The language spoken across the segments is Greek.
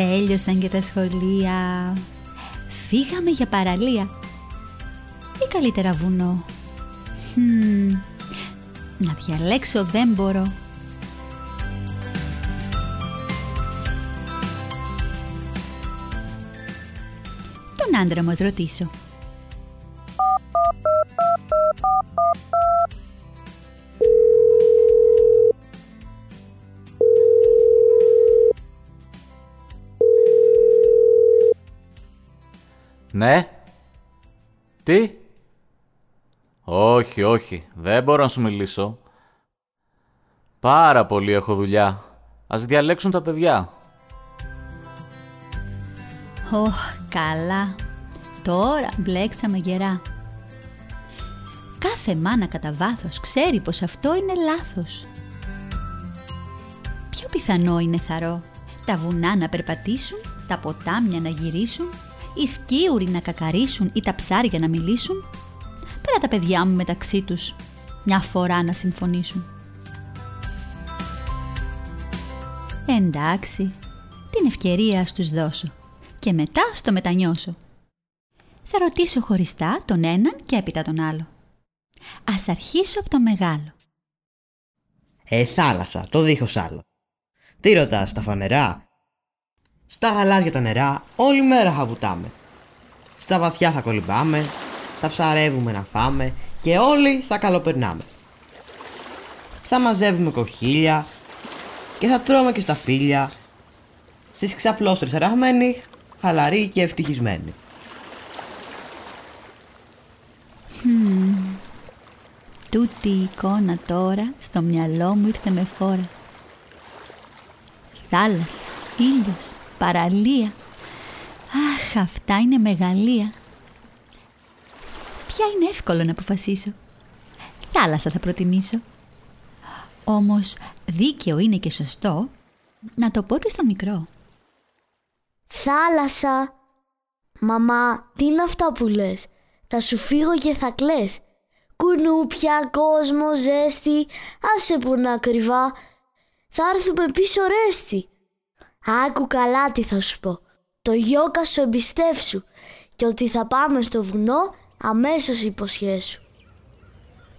Τέλειωσαν και τα σχολεία. Φύγαμε για παραλία. Ή καλύτερα βουνό. Χμ, να διαλέξω δεν μπορώ. Τον άντρα μας ρωτήσω. Ναι. Τι; Όχι, όχι. Δεν μπορώ να σου μιλήσω. Πάρα πολύ έχω δουλειά. Ας διαλέξουν τα παιδιά. Ωχ, καλά. Τώρα μπλέξαμε γερά. Κάθε μάνα κατά βάθος ξέρει πως αυτό είναι λάθος. Πιο πιθανό είναι θαρό. Τα βουνά να περπατήσουν, τα ποτάμια να γυρίσουν, οι σκίουροι να κακαρίσουν ή τα ψάρια να μιλήσουν, πέρα τα παιδιά μου μεταξύ τους, μια φορά να συμφωνήσουν. Εντάξει, την ευκαιρία ας τους δώσω και μετά στο μετανιώσω. Θα ρωτήσω χωριστά τον έναν και έπειτα τον άλλο. Ας αρχίσω από το μεγάλο. Ε, θάλασσα, το δίχως άλλο. Τι ρωτάς, τα φανερά; Στα γαλάζια τα νερά όλη μέρα θα βουτάμε. Στα βαθιά θα κολυμπάμε, θα ψαρεύουμε να φάμε και όλοι θα καλοπερνάμε. Θα μαζεύουμε κοχύλια και θα τρώμε και στα φίλια. Στις ξαπλώστρες αραγμένοι, χαλαροί και ευτυχισμένοι. Τούτη η εικόνα τώρα στο μυαλό μου ήρθε με φόρα. Θάλασσα, ήλιος, παραλία. Αχ, αυτά είναι μεγαλεία. Ποια είναι εύκολο να αποφασίσω. Θάλασσα θα προτιμήσω. Όμως δίκαιο είναι και σωστό να το πω και στο μικρό. Θάλασσα! Μαμά, τι είναι αυτά που λες; Θα σου φύγω και θα κλαις. Κουνούπια, κόσμο, ζέστη, άσε που να κρυβά. Θα έρθουμε πίσω ρέστη. Άκου καλά τι θα σου πω. Το γιόκα σου εμπιστεύσου και ότι θα πάμε στο βουνό αμέσως υποσχέσου.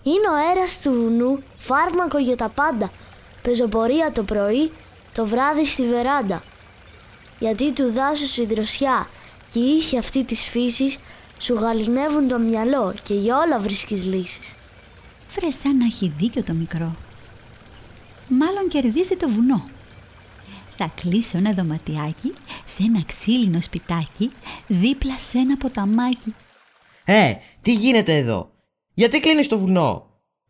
Είναι ο αέρας του βουνού φάρμακο για τα πάντα. Πεζοπορία το πρωί, το βράδυ στη βεράντα. Γιατί του δάσους η δροσιά και η ήχη αυτή της φύσης σου γαλινεύουν το μυαλό και για όλα βρίσκεις λύσεις. Βρε σαν να έχει δίκιο το μικρό. Μάλλον κερδίζει το βουνό. Θα κλείσω ένα δωματιάκι σε ένα ξύλινο σπιτάκι δίπλα σε ένα ποταμάκι. Ε, τι γίνεται εδώ; Γιατί κλείνεις το βουνό;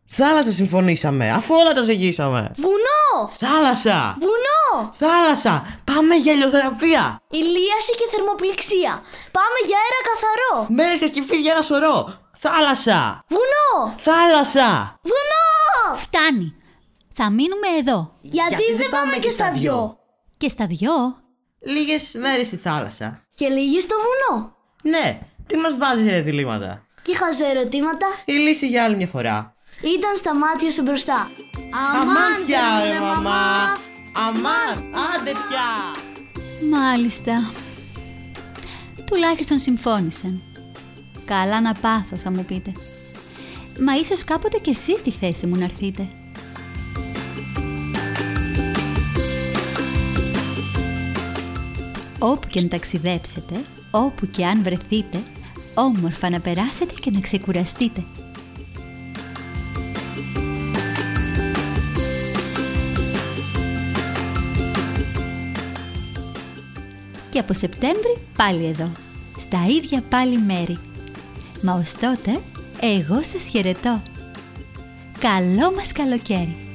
Θάλασσα συμφωνήσαμε, αφού όλα τα ζυγίσαμε. Βουνό! Θάλασσα! Βουνό! Θάλασσα! Πάμε για ηλιοθεραπεία! Ηλίαση και θερμοπληξία. Πάμε για αέρα καθαρό. Μέσα και φίδια ένα σωρό! Θάλασσα! Βουνό! Θάλασσα! Βουνό! Φτάνει. Θα μείνουμε εδώ. Γιατί, δεν πάμε και στα δυο; Και στα δυο. Λίγες μέρες στη θάλασσα. Και λίγοι στο βουνό. Ναι, τι μας βάζεις ρε διλήμματα; Και είχα ερωτήματα. Η λύση για άλλη μια φορά. Ήταν στα μάτια σου μπροστά. Αμάν πια ρε μαμά! Αμάν! Άντε πια! Μάλιστα. Τουλάχιστον συμφώνησαν. Καλά να πάθω θα μου πείτε. Μα ίσως κάποτε κι εσείς στη θέση μου να έρθείτε. Όπου και αν ταξιδέψετε, όπου και αν βρεθείτε, όμορφα να περάσετε και να ξεκουραστείτε. Και από Σεπτέμβρη πάλι εδώ, στα ίδια πάλι μέρη. Μα ως τότε, εγώ σας χαιρετώ. Καλό μας καλοκαίρι!